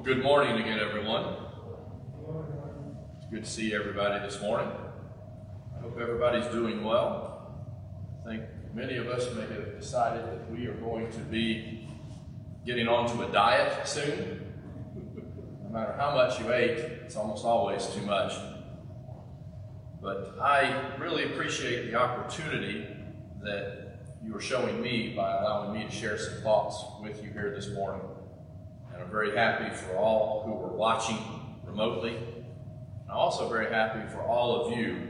Well, good morning again, everyone. It's good to see everybody this morning. I hope everybody's doing well. I think many of us may have decided that we are going to be getting onto a diet soon. No matter how much you ate, it's almost always too much. But I really appreciate the opportunity that you are showing me by allowing me to share some thoughts with you here this morning. And I'm very happy for all who are watching remotely. I'm also very happy for all of you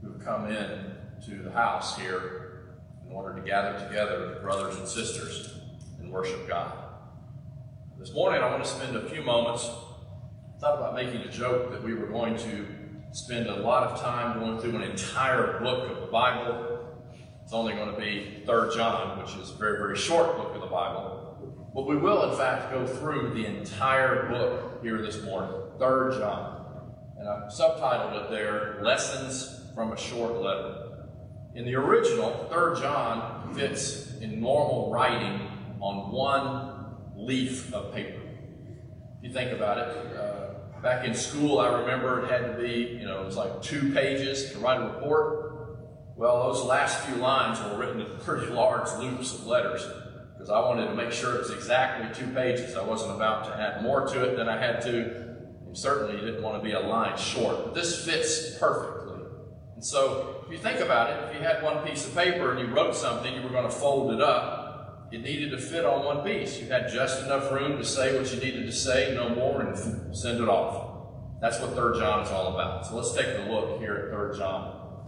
who've come in to the house here in order to gather together, brothers and sisters, and worship God. This morning, I want to spend a few moments. I thought about making a joke that we were going to spend a lot of time going through an entire book of the Bible. It's only going to be Third John, which is a very, very short book of the Bible. But we will, in fact, go through the entire book here this morning, Third John. And I've subtitled it there, Lessons from a Short Letter. In the original, Third John fits in normal writing on one leaf of paper. If you think about it, uh, back in school, I remember it had to be, you know, it was like two pages to write a report. Well, those last few lines were written in pretty large loops of letters because I wanted to make sure it was exactly two pages. I wasn't about to add more to it than I had to, and certainly didn't want to be a line short. But this fits perfectly. And so, if you think about it, if you had one piece of paper and you wrote something, you were going to fold it up. It needed to fit on one piece. You had just enough room to say what you needed to say, no more, and send it off. That's what Third John is all about. So let's take a look here at Third John.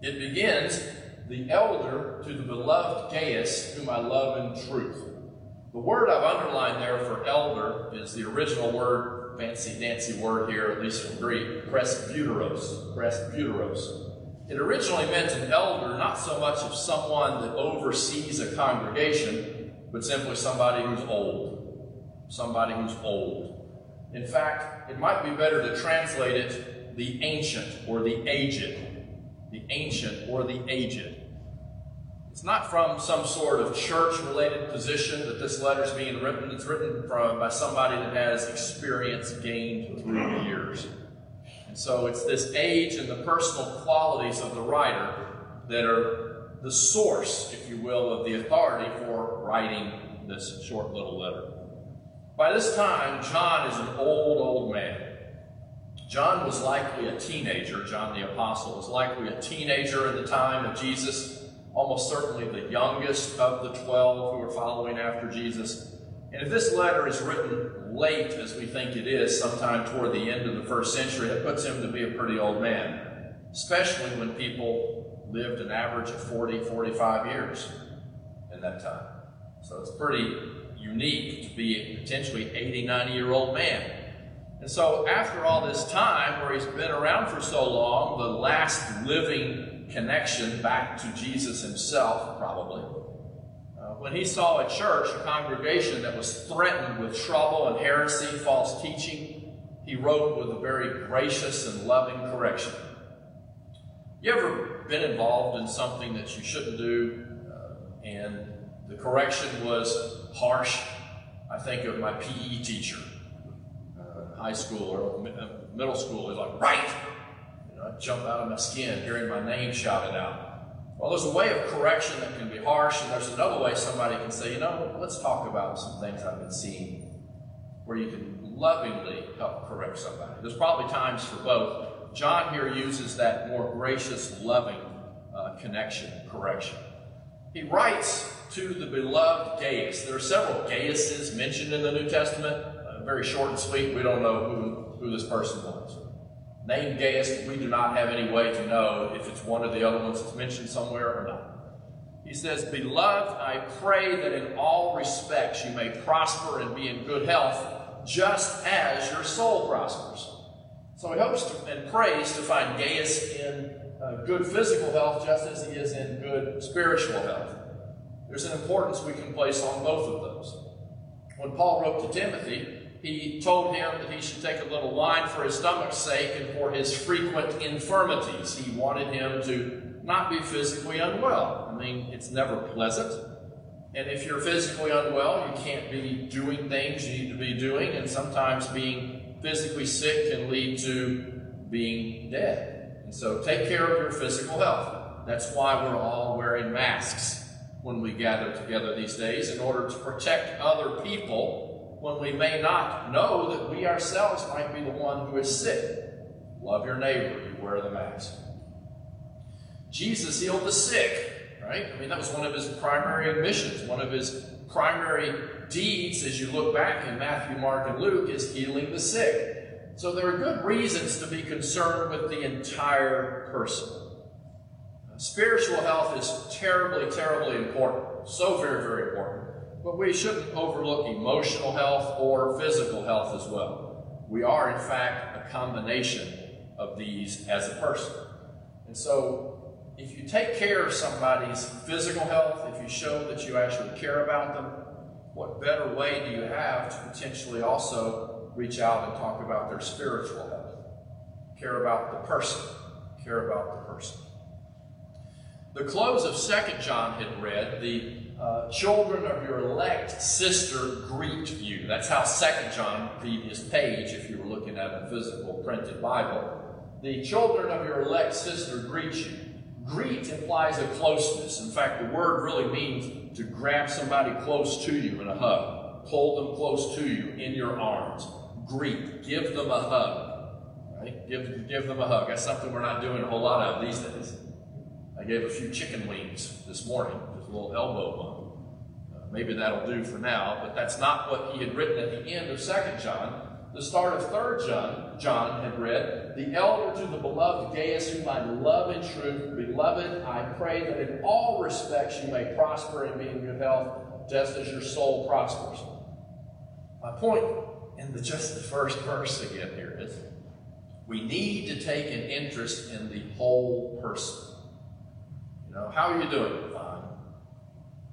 It begins the elder to the beloved Gaius, whom I love in truth. The word I've underlined there for elder is the original word, fancy dancy word here, at least from Greek, presbyteros. Presbyteros. It originally meant an elder, not so much of someone that oversees a congregation, but simply somebody who's old. Somebody who's old. In fact, it might be better to translate it the ancient or the aged. The ancient or the aged. It's not from some sort of church related position that this letter is being written. It's written from, by somebody that has experience gained through the years. And so it's this age and the personal qualities of the writer that are the source, if you will, of the authority for writing this short little letter. By this time, John is an old, old man. John was likely a teenager. John the Apostle was likely a teenager in the time of Jesus almost certainly the youngest of the 12 who were following after Jesus. And if this letter is written late, as we think it is, sometime toward the end of the first century, it puts him to be a pretty old man, especially when people lived an average of 40, 45 years in that time. So it's pretty unique to be a potentially 80, 90 year old man. And so, after all this time, where he's been around for so long, the last living connection back to Jesus himself, probably. Uh, when he saw a church, a congregation that was threatened with trouble and heresy, false teaching, he wrote with a very gracious and loving correction. You ever been involved in something that you shouldn't do, uh, and the correction was harsh? I think of my PE teacher, high school or uh, middle school. is like, right, I jump out of my skin hearing my name shouted out. Well, there's a way of correction that can be harsh, and there's another way somebody can say, you know, let's talk about some things I've been seeing where you can lovingly help correct somebody. There's probably times for both. John here uses that more gracious, loving uh, connection, correction. He writes to the beloved Gaius. There are several Gaiuses mentioned in the New Testament. Very short and sweet. We don't know who, who this person was named Gaius, we do not have any way to know if it's one of the other ones that's mentioned somewhere or not. He says, Beloved, I pray that in all respects you may prosper and be in good health, just as your soul prospers. So he hopes to, and prays to find Gaius in uh, good physical health, just as he is in good spiritual health. There's an importance we can place on both of those. When Paul wrote to Timothy, he told him that he should take a little wine for his stomach's sake and for his frequent infirmities. He wanted him to not be physically unwell. I mean, it's never pleasant. And if you're physically unwell, you can't be doing things you need to be doing, and sometimes being physically sick can lead to being dead. And so take care of your physical health. That's why we're all wearing masks when we gather together these days, in order to protect other people when we may not know that we ourselves might be the one who is sick. Love your neighbor, you wear the mask. Jesus healed the sick right? I mean, that was one of his primary missions, one of his primary deeds as you look back in Matthew, Mark, and Luke is healing the sick. So there are good reasons to be concerned with the entire person. Spiritual health is terribly, terribly important. So very, very important. But we shouldn't overlook emotional health or physical health as well. We are, in fact, a combination of these as a person. And so if you take care of somebody's physical health, if you show that you actually care about them, what better way do you have to potentially also reach out and talk about their spiritual health? Care about the person. Care about the person. The close of Second John had read, the uh, children of your elect sister greet you. That's how Second John, previous page, if you were looking at a physical printed Bible, the children of your elect sister greet you. Greet implies a closeness. In fact, the word really means to grab somebody close to you in a hug, hold them close to you in your arms. Greet, give them a hug. Right? Give, give them a hug. That's something we're not doing a whole lot of these days. I gave a few chicken wings this morning, little elbow bump. Uh, maybe that'll do for now, but that's not what he had written at the end of Second John the start of third John, John had read, the elder to the beloved Gaius, whom I love in truth, beloved, I pray that in all respects you may prosper and be in good health, just as your soul prospers. My point in the just the first verse again here is we need to take an interest in the whole person. You know, how are you doing? Fine.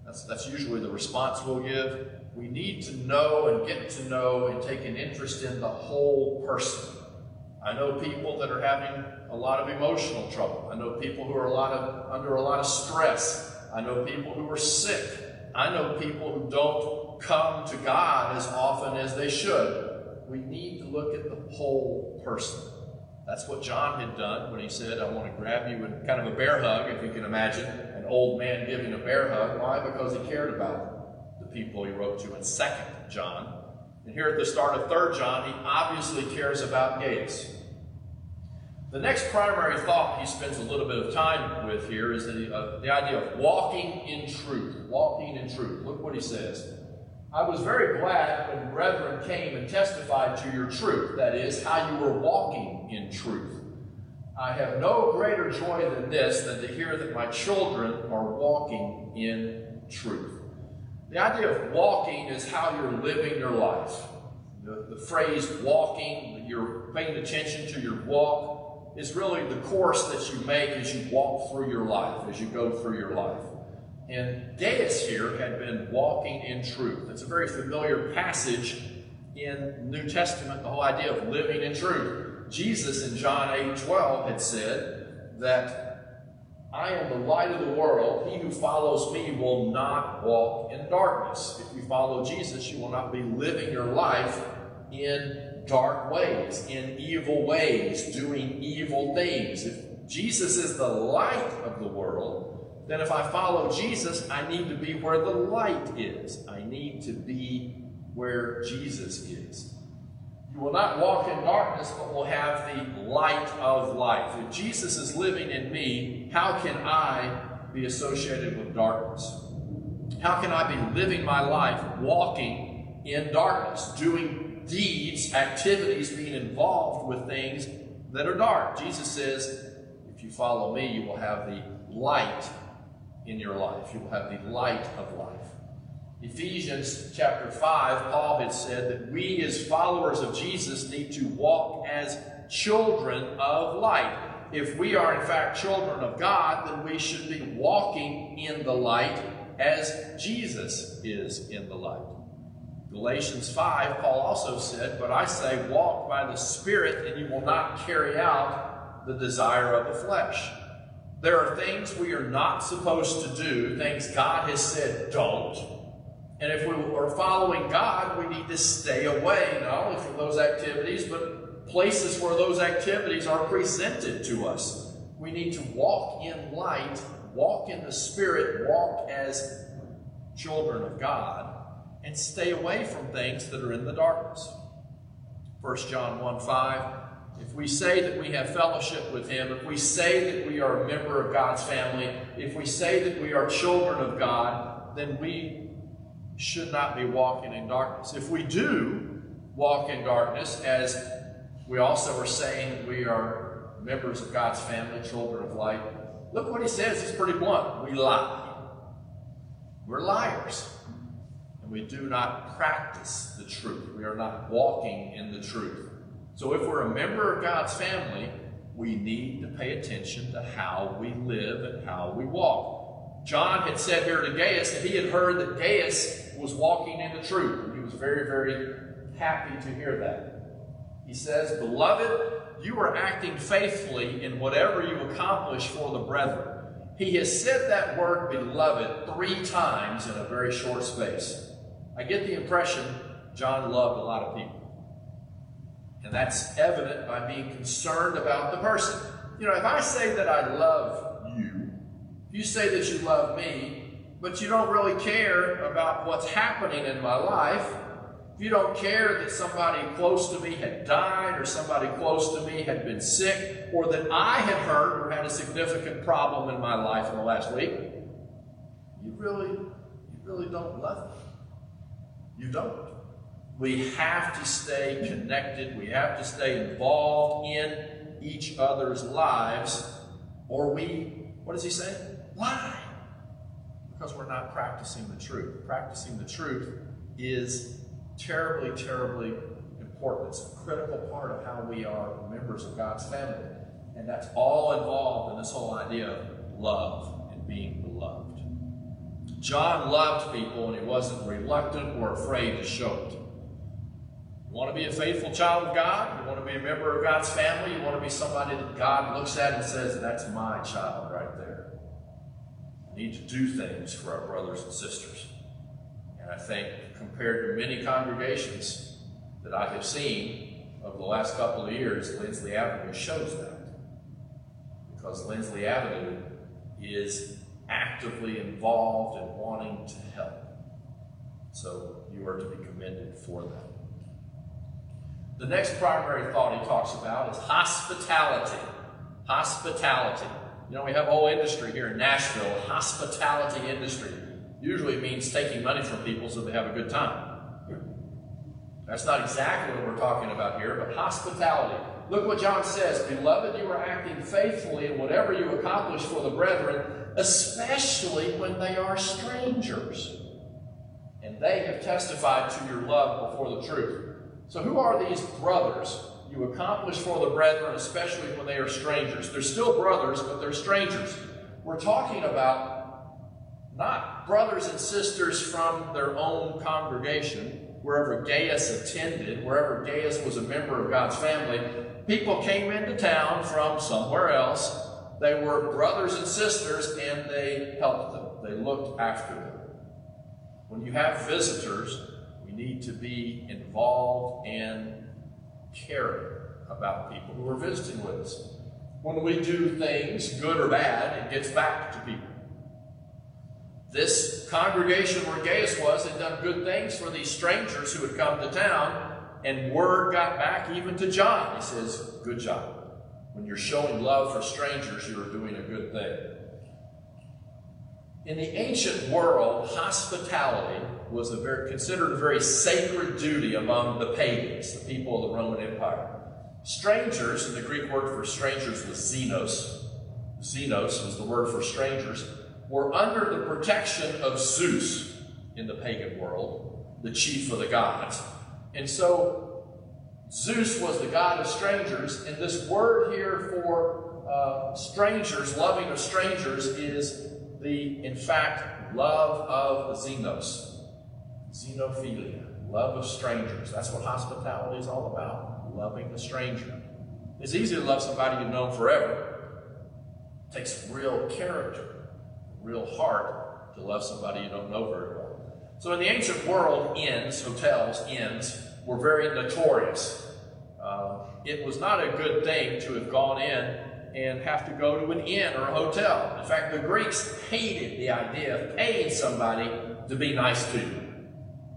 That's, that's usually the response we'll give we need to know and get to know and take an interest in the whole person. I know people that are having a lot of emotional trouble. I know people who are a lot of, under a lot of stress. I know people who are sick. I know people who don't come to God as often as they should. We need to look at the whole person. That's what John had done when he said, I want to grab you in kind of a bear hug, if you can imagine old man giving a bear hug. Why? Because he cared about the people he wrote to in Second John. And here at the start of Third John, he obviously cares about Gaius. The next primary thought he spends a little bit of time with here is the, uh, the idea of walking in truth. Walking in truth. Look what he says. I was very glad when brethren came and testified to your truth, that is, how you were walking in truth. I have no greater joy than this, than to hear that my children are walking in truth. The idea of walking is how you're living your life. The, the phrase walking, you're paying attention to your walk, is really the course that you make as you walk through your life, as you go through your life. And Gaius here had been walking in truth. It's a very familiar passage in New Testament, the whole idea of living in truth. Jesus in John 8 12 had said that I am the light of the world. He who follows me will not walk in darkness. If you follow Jesus, you will not be living your life in dark ways, in evil ways, doing evil things. If Jesus is the light of the world, then if I follow Jesus, I need to be where the light is. I need to be where Jesus is. Will not walk in darkness, but will have the light of life. If Jesus is living in me, how can I be associated with darkness? How can I be living my life walking in darkness, doing deeds, activities, being involved with things that are dark? Jesus says, if you follow me, you will have the light in your life. You will have the light of life. Ephesians chapter 5, Paul had said that we, as followers of Jesus, need to walk as children of light. If we are, in fact, children of God, then we should be walking in the light as Jesus is in the light. Galatians 5, Paul also said, But I say, walk by the Spirit, and you will not carry out the desire of the flesh. There are things we are not supposed to do, things God has said don't And if we are following God, we need to stay away not only from those activities, but places where those activities are presented to us. We need to walk in light, walk in the Spirit, walk as children of God, and stay away from things that are in the darkness. 1 John 1 5. If we say that we have fellowship with Him, if we say that we are a member of God's family, if we say that we are children of God, then we should not be walking in darkness. If we do walk in darkness, as we also are saying we are members of God's family, children of light, look what He says. It's pretty blunt. We lie. We're liars And we do not practice the truth. We are not walking in the truth. So if we're a member of God's family, we need to pay attention to how we live and how we walk. John had said here to Gaius that he had heard that Gaius was walking in the truth. And he was very, very happy to hear that. He says, Beloved, you are acting faithfully in whatever you accomplish for the brethren. He has said that word beloved three times in a very short space. I get the impression John loved a lot of people. And that's evident by being concerned about the person. You know, if I say that I love you say that you love me, but you don't really care about what's happening in my life, you don't care that somebody close to me had died or somebody close to me had been sick or that I had hurt or had a significant problem in my life in the last week, you really, you really don't love me. You don't. We have to stay connected. We have to stay involved in each other's lives, or we, what does he say? Lie. Because we're not practicing the truth. Practicing the truth is terribly, terribly important. It's a critical part of how we are members of God's family. And that's all involved in this whole idea of love and being beloved. John loved people and he wasn't reluctant or afraid to show it. You want to be a faithful child of God? You want to be a member of God's family? You want to be somebody that God looks at and says, That's my child need to do things for our brothers and sisters. And I think, compared to many congregations that I have seen over the last couple of years, Lindsley Avenue shows that. Because Lindsley Avenue is actively involved in wanting to help. So you are to be commended for that. The next primary thought he talks about is hospitality. Hospitality. You know, we have a whole industry here in Nashville, hospitality industry. Usually means taking money from people so they have a good time. That's not exactly what we're talking about here, but hospitality. Look what John says Beloved, you are acting faithfully in whatever you accomplish for the brethren especially when they are strangers. And they have testified to your love before the truth. So, who are these brothers you accomplish for the brethren, especially when they are strangers? They're still brothers, but they're strangers. We're talking about not brothers and sisters from their own congregation, wherever Gaius attended, wherever Gaius was a member of God's family. People came into town from somewhere else they were brothers and sisters and they helped them. They looked after them. When you have visitors, we need to be involved and caring about people who are visiting with us. When we do things, good or bad, it gets back to people. This congregation where Gaius was had done good things for these strangers who had come to town, and word got back even to John. He says, Good job. When you're showing love for strangers, you are doing a good thing. In the ancient world, hospitality was a very, considered a very sacred duty among the pagans, the people of the Roman Empire. Strangers, and the Greek word for strangers was xenos, xenos was the word for strangers, were under the protection of Zeus in the pagan world, the chief of the gods. And so Zeus was the god of strangers, and this word here for uh, strangers, loving of strangers, is the, in fact, love of xenos, xenophilia, love of strangers. That's what hospitality is all about, loving the stranger. It's easy to love somebody you've known forever. It takes real character, real heart to love somebody you don't know very well. So in the ancient world, inns, hotels, inns, were very notorious. Uh, it was not a good thing to have gone in and have to go to an inn or a hotel. In fact, the Greeks hated the idea of paying somebody to be nice to you.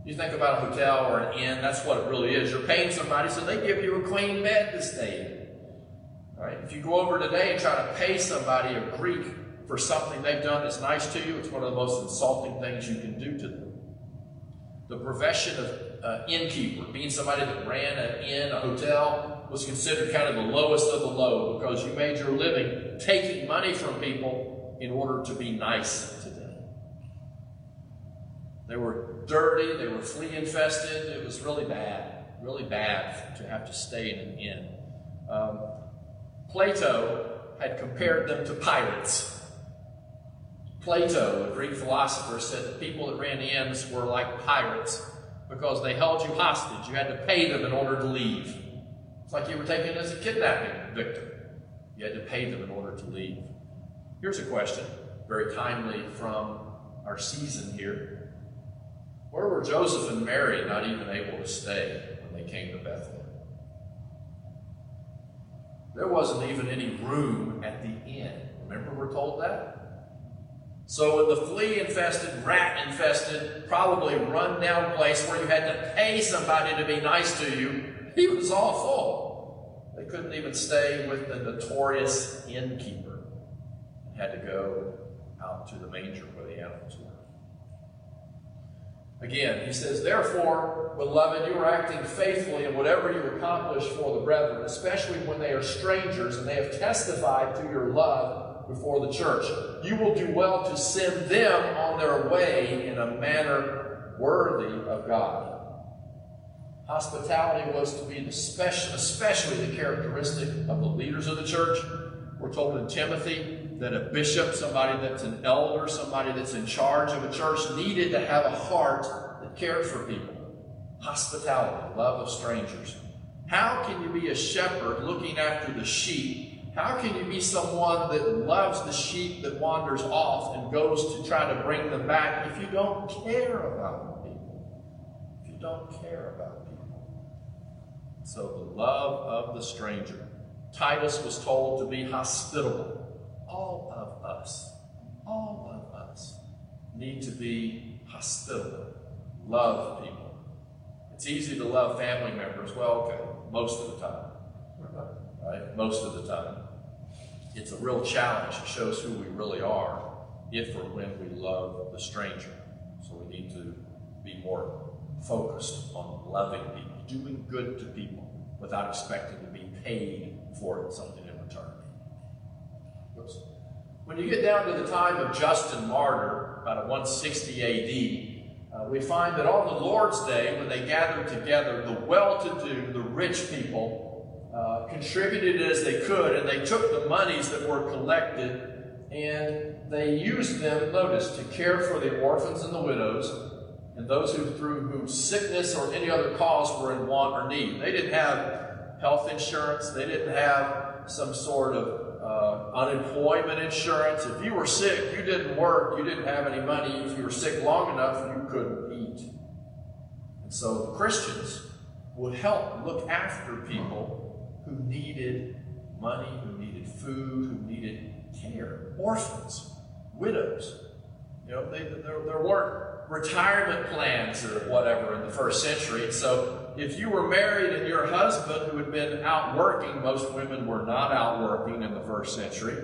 You think about a hotel or an inn, that's what it really is. You're paying somebody so they give you a clean bed to stay in. Right? If you go over today and try to pay somebody, a Greek, for something they've done that's nice to you, it's one of the most insulting things you can do to them. The profession of uh, innkeeper, being somebody that ran an inn, a hotel, was considered kind of the lowest of the low because you made your living taking money from people in order to be nice to them. They were dirty, they were flea infested, it was really bad, really bad to have to stay in an inn. Um, Plato had compared them to pirates. Plato, a Greek philosopher, said that people that ran inns were like pirates because they held you hostage. You had to pay them in order to leave. It's like you were taken as a kidnapping victim. You had to pay them in order to leave. Here's a question, very timely from our season here. Where were Joseph and Mary not even able to stay when they came to Bethlehem? There wasn't even any room at the inn. Remember, we're told that? So, in the flea infested, rat infested, probably run down place where you had to pay somebody to be nice to you, he was all full. They couldn't even stay with the notorious innkeeper. They had to go out to the manger where the animals were. Again, he says, Therefore, beloved, you are acting faithfully in whatever you accomplish for the brethren, especially when they are strangers and they have testified to your love before the church. You will do well to send them on their way in a manner worthy of God. Hospitality was to be especially the characteristic of the leaders of the church. We're told in Timothy that a bishop, somebody that's an elder, somebody that's in charge of a church, needed to have a heart that cared for people. Hospitality, love of strangers. How can you be a shepherd looking after the sheep how can you be someone that loves the sheep that wanders off and goes to try to bring them back if you don't care about people? If you don't care about people. So, the love of the stranger. Titus was told to be hospitable. All of us, all of us need to be hospitable, love people. It's easy to love family members. Well, okay, most of the time right? Most of the time. It's a real challenge. It shows who we really are if or when we love the stranger. So we need to be more focused on loving people, doing good to people without expecting to be paid for it, something in return. Oops. When you get down to the time of Justin Martyr, about 160 AD, uh, we find that on the Lord's Day, when they gathered together, the well to do, the rich people, uh, contributed as they could, and they took the monies that were collected and they used them, notice, to care for the orphans and the widows and those who, through whom sickness or any other cause were in want or need. They didn't have health insurance, they didn't have some sort of uh, unemployment insurance. If you were sick, you didn't work, you didn't have any money. If you were sick long enough, you couldn't eat. And so the Christians would help look after people who needed money, who needed food, who needed care. Orphans, widows. You know, they, there, there weren't retirement plans or whatever in the first century. So if you were married and your husband who had been out working, most women were not out working in the first century,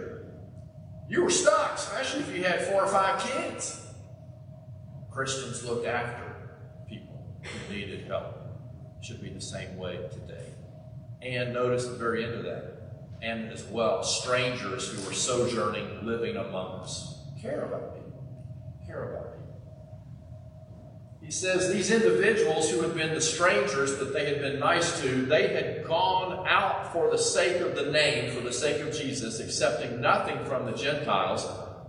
you were stuck, especially if you had four or five kids. Christians looked after people who needed help. should be the same way today. And notice the very end of that. And as well, strangers who were sojourning, living among us. Care about. Care about. He says these individuals who had been the strangers that they had been nice to, they had gone out for the sake of the name, for the sake of Jesus, accepting nothing from the Gentiles.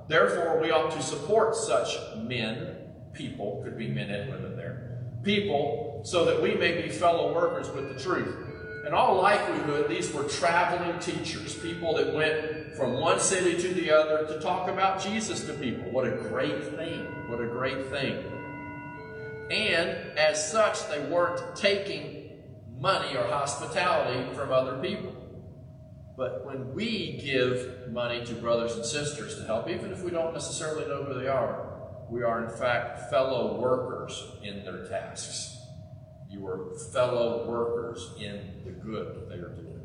Therefore, we ought to support such men, people, could be men and women there, people, so that we may be fellow workers with the truth. In all likelihood, these were traveling teachers, people that went from one city to the other to talk about Jesus to people. What a great thing! What a great thing. and as such, they weren't taking money or hospitality from other people. But when we give money to brothers and sisters to help, even if we don't necessarily know who they are, we are in fact fellow workers in their tasks. You are fellow workers in the good that they are doing.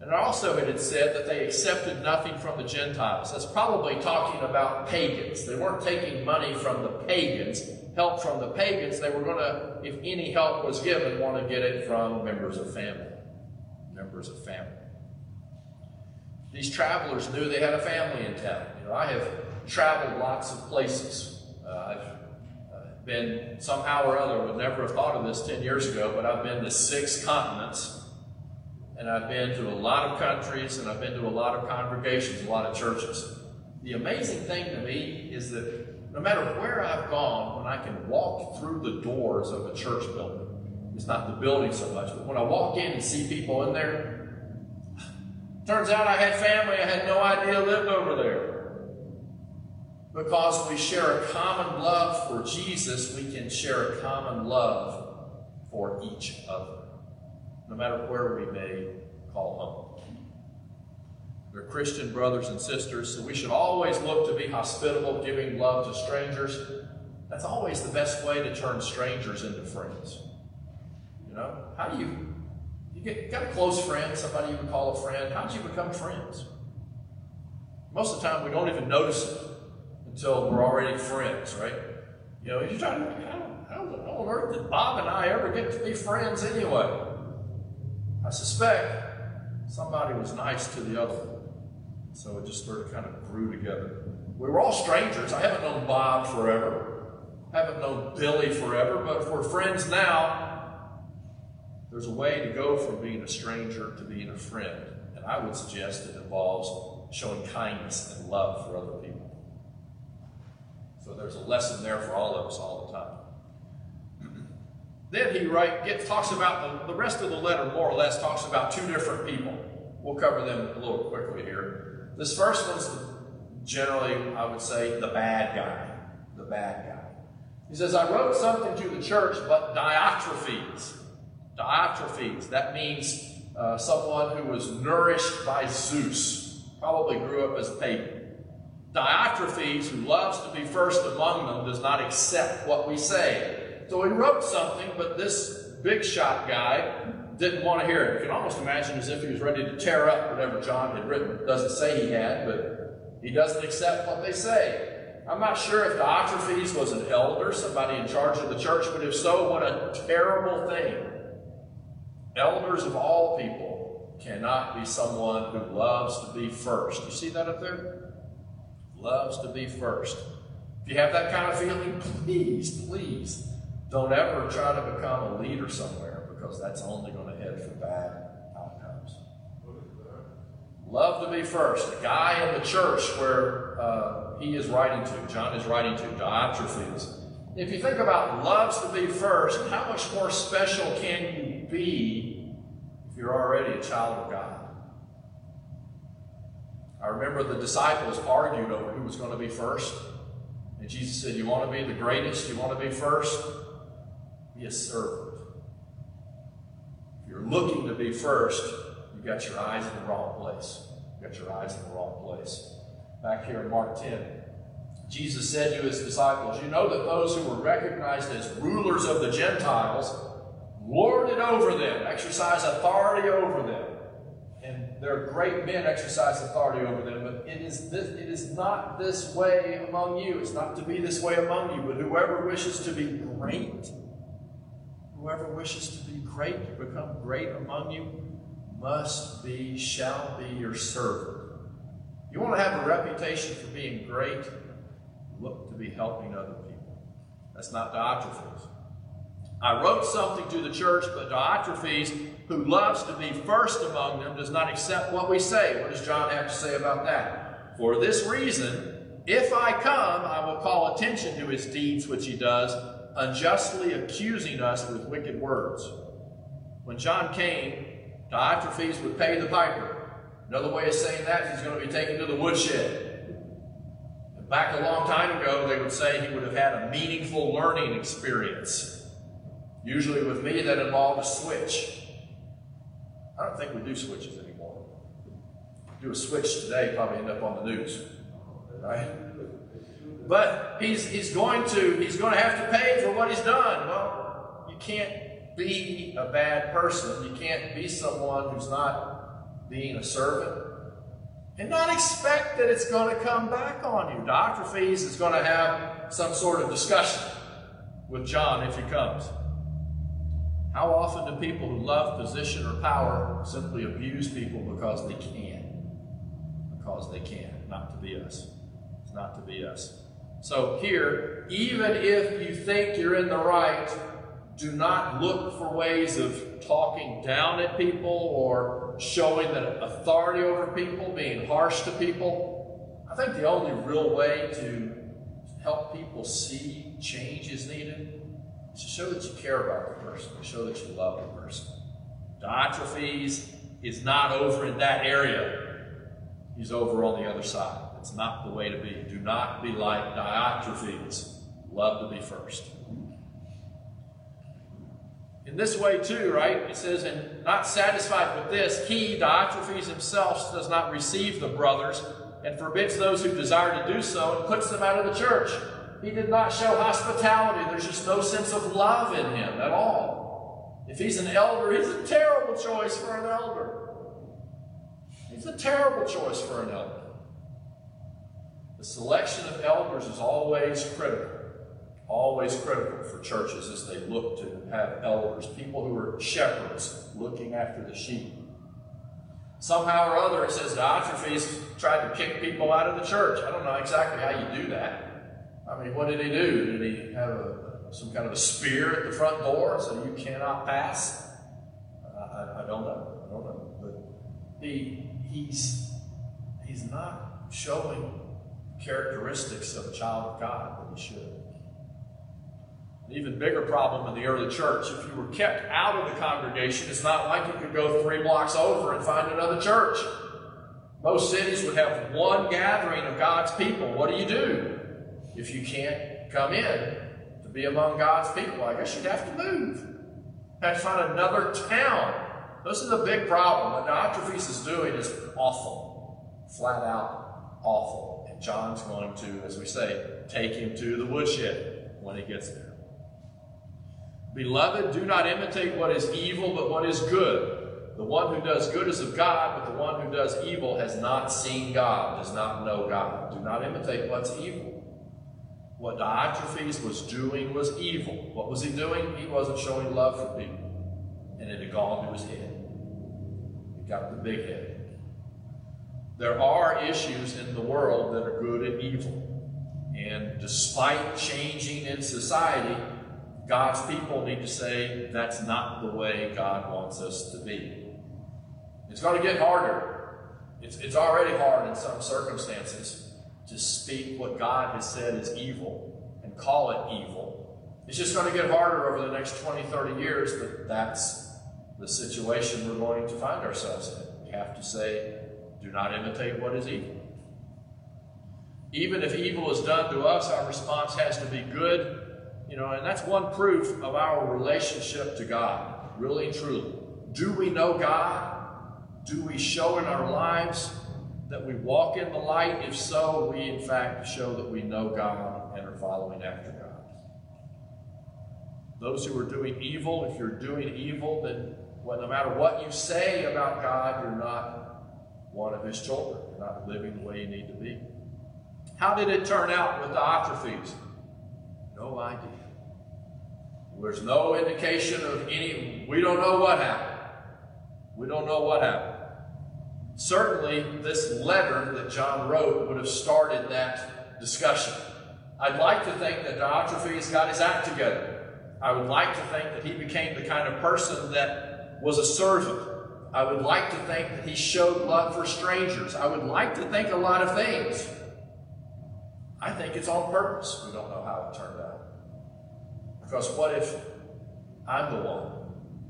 And also it had said that they accepted nothing from the Gentiles. That's probably talking about pagans. They weren't taking money from the pagans, help from the pagans. They were going to, if any help was given, want to get it from members of family. Members of family. These travelers knew they had a family in town. You know, I have traveled lots of places. Uh, I've uh, been somehow or other, would never have thought of this 10 years ago, but I've been to six continents and I've been to a lot of countries, and I've been to a lot of congregations, a lot of churches. The amazing thing to me is that no matter where I've gone, when I can walk through the doors of a church building, it's not the building so much, but when I walk in and see people in there, turns out I had family I had no idea lived over there. Because we share a common love for Jesus, we can share a common love for each other no matter where we may call home. They're Christian brothers and sisters, so we should always look to be hospitable, giving love to strangers. That's always the best way to turn strangers into friends. You know, how do you you get got a close friend, somebody you would call a friend? How do you become friends? Most of the time, we don't even notice it until we're already friends, right? You know, you're trying to, how, how on earth did Bob and I ever get to be friends anyway? I suspect somebody was nice to the other one. So it just sort of kind of grew together. We were all strangers. I haven't known Bob forever. I haven't known Billy forever, but if we're friends now, there's a way to go from being a stranger to being a friend. And I would suggest it involves showing kindness and love for other people. So there's a lesson there for all of us all the time. Then he gets, talks about the, the rest of the letter, more or less, talks about two different people. We'll cover them a little quickly here. This first one's generally, I would say, the bad guy. The bad guy. He says, I wrote something to the church, but Diotrephes. Diotrephes. That means uh, someone who was nourished by Zeus. Probably grew up as a pagan. Diotrephes, who loves to be first among them, does not accept what we say. So he wrote something, but this big shot guy didn't want to hear it. You can almost imagine as if he was ready to tear up whatever John had written. Doesn't say he had, but he doesn't accept what they say. I'm not sure if Diotrephes was an elder, somebody in charge of the church, but if so, what a terrible thing. Elders of all people cannot be someone who loves to be first. You see that up there? Loves to be first. If you have that kind of feeling, please, please don't ever try to become a leader somewhere because that's only going to head for bad outcomes. Love to be first. A guy in the church where uh, he is writing to, John is writing to, Diotrephes. If you think about loves to be first, how much more special can you be if you're already a child of God? I remember the disciples argued over who was going to be first. And Jesus said, You want to be the greatest? You want to be first? Be a servant. If you're looking to be first, you've got your eyes in the wrong place. You've got your eyes in the wrong place. Back here in Mark 10, Jesus said to his disciples, You know that those who were recognized as rulers of the Gentiles lord it over them, exercise authority over them. And their great men exercise authority over them. But it is, this, it is not this way among you. It's not to be this way among you. But whoever wishes to be great Whoever wishes to be great, to become great among you, must be, shall be your servant. You want to have a reputation for being great? Look to be helping other people. That's not Diotrephes. I wrote something to the church, but Diotrephes, who loves to be first among them, does not accept what we say. What does John have to say about that? For this reason, if I come, I will call attention to his deeds which he does, unjustly accusing us with wicked words. When John came, Diotrephes would pay the piper. Another way of saying that is he's going to be taken to the woodshed and back a long time ago, they would say he would have had a meaningful learning experience. Usually with me, that involved a switch. I don't think we do switches anymore. Do a switch today, probably end up on the news, right? But he's, he's going to he's going to have to pay for what he's done. Well, you can't be a bad person. You can't be someone who's not being a servant and not expect that it's going to come back on you. Diotrephes is going to have some sort of discussion with John if he comes. How often do people who love position or power simply abuse people because they can? Because they can, not to be us. It's not to be us. So here, even if you think you're in the right, do not look for ways of talking down at people or showing that authority over people, being harsh to people. I think the only real way to help people see change is needed is to show that you care about the person, to show that you love the person. Diotrephes is not over in that area. He's over on the other side. It's not the way to be. Do not be like Diotrephes. Love to be first. In this way, too, right? It says, and not satisfied with this, he, Diotrephes himself, does not receive the brothers and forbids those who desire to do so and puts them out of the church. He did not show hospitality. There's just no sense of love in him at all. If he's an elder, he's a terrible choice for an elder. He's a terrible choice for an elder. The selection of elders is always critical, always critical for churches as they look to have elders, people who are shepherds looking after the sheep. Somehow or other, it says Diotrephes tried to kick people out of the church. I don't know exactly how you do that. I mean, what did he do? Did he have a, some kind of a spear at the front door so you cannot pass? I, I don't know. I don't know. But he, he's, he's not showing characteristics of a child of God that he should. An even bigger problem in the early church, if you were kept out of the congregation, it's not like you could go three blocks over and find another church. Most cities would have one gathering of God's people. What do you do if you can't come in to be among God's people? I guess you'd have to move. Have to find another town. This is a big problem. What Diotrephes is doing is awful. Flat out awful. John's going to, as we say, take him to the woodshed when he gets there. Beloved, do not imitate what is evil, but what is good. The one who does good is of God, but the one who does evil has not seen God, does not know God. Do not imitate what's evil. What Diotrephes was doing was evil. What was he doing? He wasn't showing love for people. And it had gone to his head. He got the big head. There are issues in the world that are good and evil. And despite changing in society, God's people need to say that's not the way God wants us to be. It's going to get harder. It's, it's already hard in some circumstances to speak what God has said is evil and call it evil. It's just going to get harder over the next 20, 30 years, but that's the situation we're going to find ourselves in. We have to say do not imitate what is evil. Even if evil is done to us, our response has to be good. You know, and that's one proof of our relationship to God, really and truly. Do we know God? Do we show in our lives that we walk in the light? If so, we in fact show that we know God and are following after God. Those who are doing evil, if you're doing evil, then well, no matter what you say about God, you're not one of his children. You're not living the way you need to be. How did it turn out with Diotrephes? No idea. There's no indication of any, we don't know what happened. We don't know what happened. Certainly, this letter that John wrote would have started that discussion. I'd like to think that Diotrephes got his act together. I would like to think that he became the kind of person that was a servant I would like to think that he showed love for strangers. I would like to think a lot of things. I think it's on purpose. We don't know how it turned out. Because what if I'm the one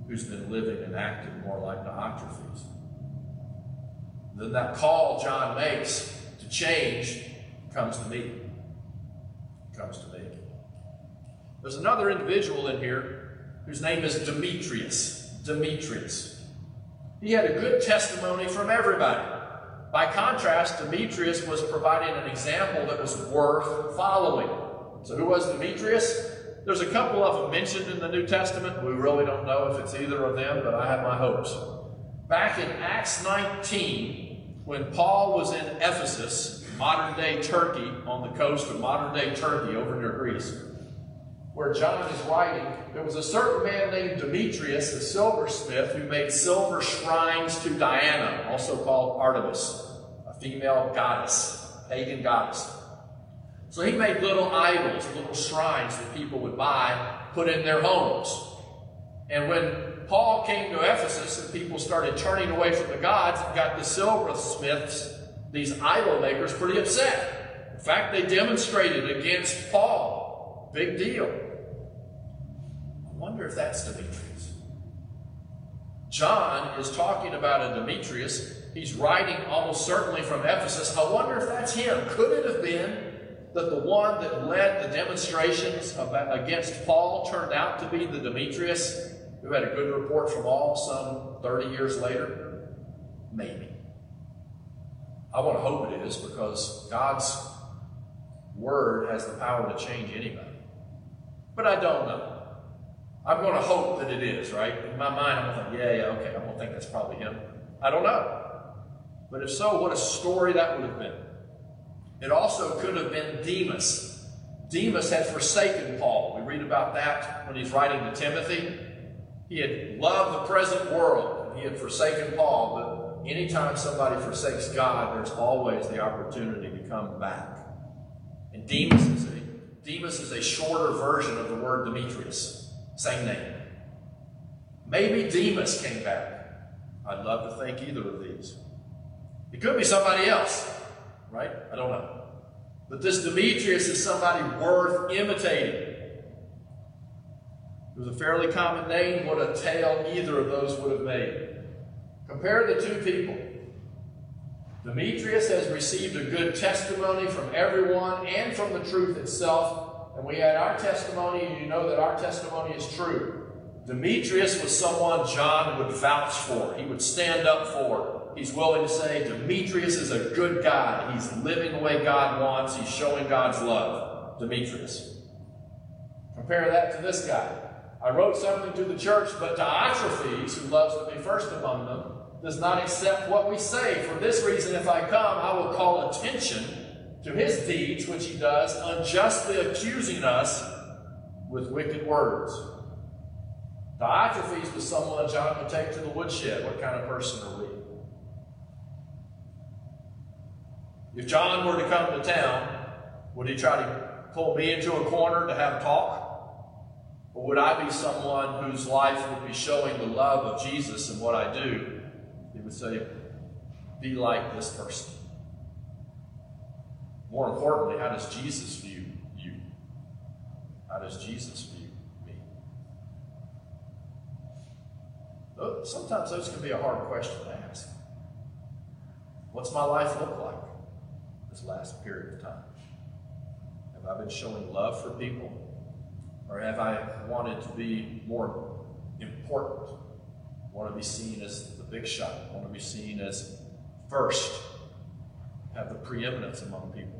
who's been living and acting more like Diotrephes? Then that call John makes to change comes to me. comes to me. There's another individual in here whose name is Demetrius. Demetrius. He had a good testimony from everybody. By contrast, Demetrius was providing an example that was worth following. So, who was Demetrius? There's a couple of them mentioned in the New Testament. We really don't know if it's either of them, but I have my hopes. Back in Acts 19, when Paul was in Ephesus, modern day Turkey, on the coast of modern day Turkey over near Greece, where John is writing, there was a certain man named Demetrius, a silversmith, who made silver shrines to Diana, also called Artemis, a female goddess, pagan goddess. So he made little idols, little shrines that people would buy, put in their homes. And when Paul came to Ephesus and people started turning away from the gods, got the silversmiths, these idol makers, pretty upset. In fact, they demonstrated against Paul. Big deal. Wonder if that's Demetrius. John is talking about a Demetrius. He's writing almost certainly from Ephesus. I wonder if that's him. Could it have been that the one that led the demonstrations against Paul turned out to be the Demetrius who had a good report from all some 30 years later? Maybe. I want to hope it is because God's word has the power to change anybody. But I don't know. I'm going to hope that it is, right? In my mind, I'm going to think, yeah, yeah, okay, I'm going to think that's probably him. I don't know. But if so, what a story that would have been. It also could have been Demas. Demas had forsaken Paul. We read about that when he's writing to Timothy. He had loved the present world. He had forsaken Paul, but anytime somebody forsakes God, there's always the opportunity to come back. And Demas is a Demas is a shorter version of the word Demetrius. Same name. Maybe Demas came back. I'd love to think either of these. It could be somebody else right? I don't know. But this Demetrius is somebody worth imitating. It was a fairly common name. What a tale either of those would have made. Compare the two people. Demetrius has received a good testimony from everyone and from the truth itself. And we had our testimony, and you know that our testimony is true. Demetrius was someone John would vouch for, he would stand up for. He's willing to say Demetrius is a good guy. He's living the way God wants. He's showing God's love. Demetrius. Compare that to this guy. I wrote something to the church, but Diotrephes, who loves to be first among them, does not accept what we say. For this reason, if I come, I will call attention to his deeds, which he does, unjustly accusing us with wicked words. Diotrephes was someone John would take to the woodshed. What kind of person are we? If John were to come to town, would he try to pull me into a corner to have a talk? Or would I be someone whose life would be showing the love of Jesus in what I do? He would say, Be like this person. More importantly, how does Jesus view you? How does Jesus view me? Sometimes those can be a hard question to ask. What's my life look like? this last period of time? Have I been showing love for people? Or have I wanted to be more important? Want to be seen as the big shot? Want to be seen as first? Have the preeminence among people?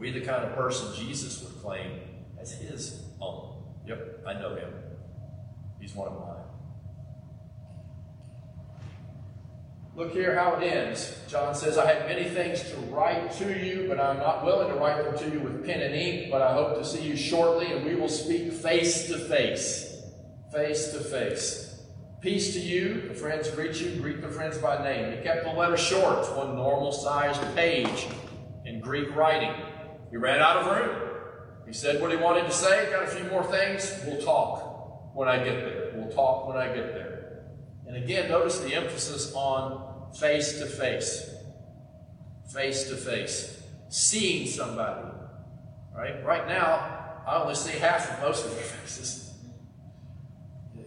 We the kind of person Jesus would claim as his own? Yep, I know him. He's one of mine. Look here how it ends. John says, I have many things to write to you, but I'm not willing to write them to you with pen and ink, but I hope to see you shortly, and we will speak face to face. Face to face. Peace to you. The friends greet you. Greet the friends by name. He kept the letter short, one normal sized page in Greek writing. He ran out of room. He said what he wanted to say. Got a few more things. We'll talk when I get there. We'll talk when I get there. And again, notice the emphasis on face to face. Face to face. Seeing somebody. Right? Right now, I only see half of most of their faces.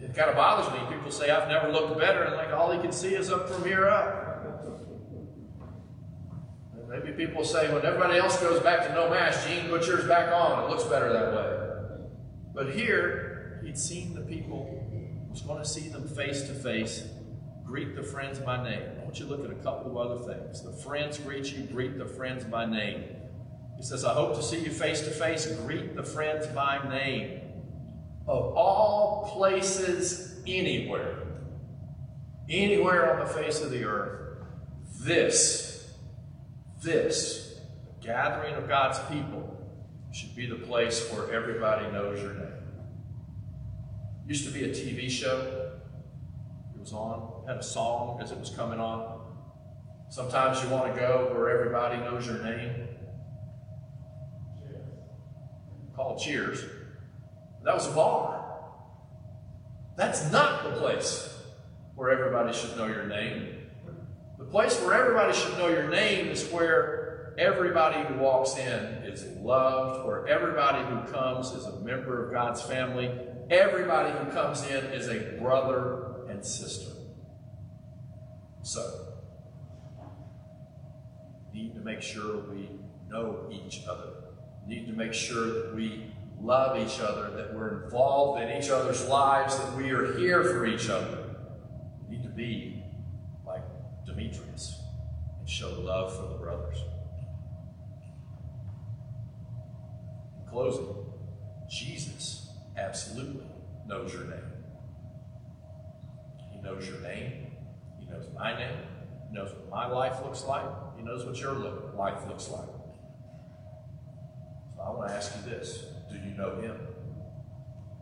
It kind of bothers me. People say, I've never looked better, and like all he can see is up from here up. Maybe people say when everybody else goes back to no mask, Gene, put yours back on. It looks better that way. But here, he'd seen the people, was going to see them face to face, greet the friends by name. I want you to look at a couple of other things. The friends greet you, greet the friends by name. He says, I hope to see you face to face, greet the friends by name. Of all places, anywhere, anywhere on the face of the earth, this, this gathering of God's people should be the place where everybody knows your name. Used to be a TV show. It was on, had a song as it was coming on. Sometimes you want to go where everybody knows your name. Cheers. Called Cheers. That was a bar. That's not the place where everybody should know your name. The place where everybody should know your name is where everybody who walks in is loved, where everybody who comes is a member of God's family, everybody who comes in is a brother and sister. So, need to make sure we know each other. Need to make sure that we love each other, that we're involved in each other's lives, that we are here for each other. Need to be show love for the brothers. In closing, Jesus absolutely knows your name. He knows your name. He knows my name. He knows what my life looks like. He knows what your life looks like. So I want to ask you this Do you know him?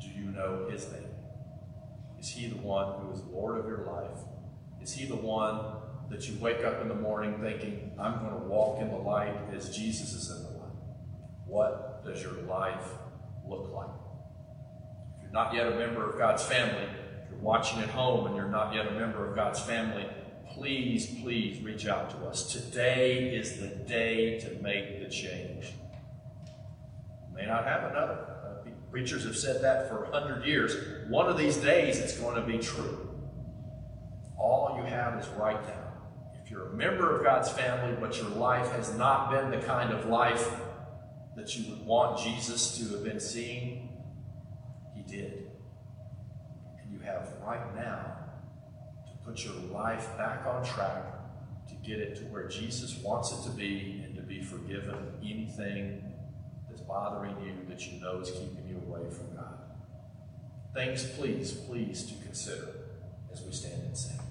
Do you know his name? Is he the one who is Lord of your life? Is he the one that you wake up in the morning thinking, I'm going to walk in the light as Jesus is in the light? What does your life look like? If you're not yet a member of God's family, if you're watching at home and you're not yet a member of God's family, please, please reach out to us. Today is the day to make the change. You may not have another. Uh, preachers have said that for a hundred years. One of these days it's going to be true. All you have is right now. You're a member of God's family, but your life has not been the kind of life that you would want Jesus to have been seeing, He did. And you have right now to put your life back on track to get it to where Jesus wants it to be and to be forgiven anything that's bothering you that you know is keeping you away from God. Things, please, please, to consider as we stand and sing.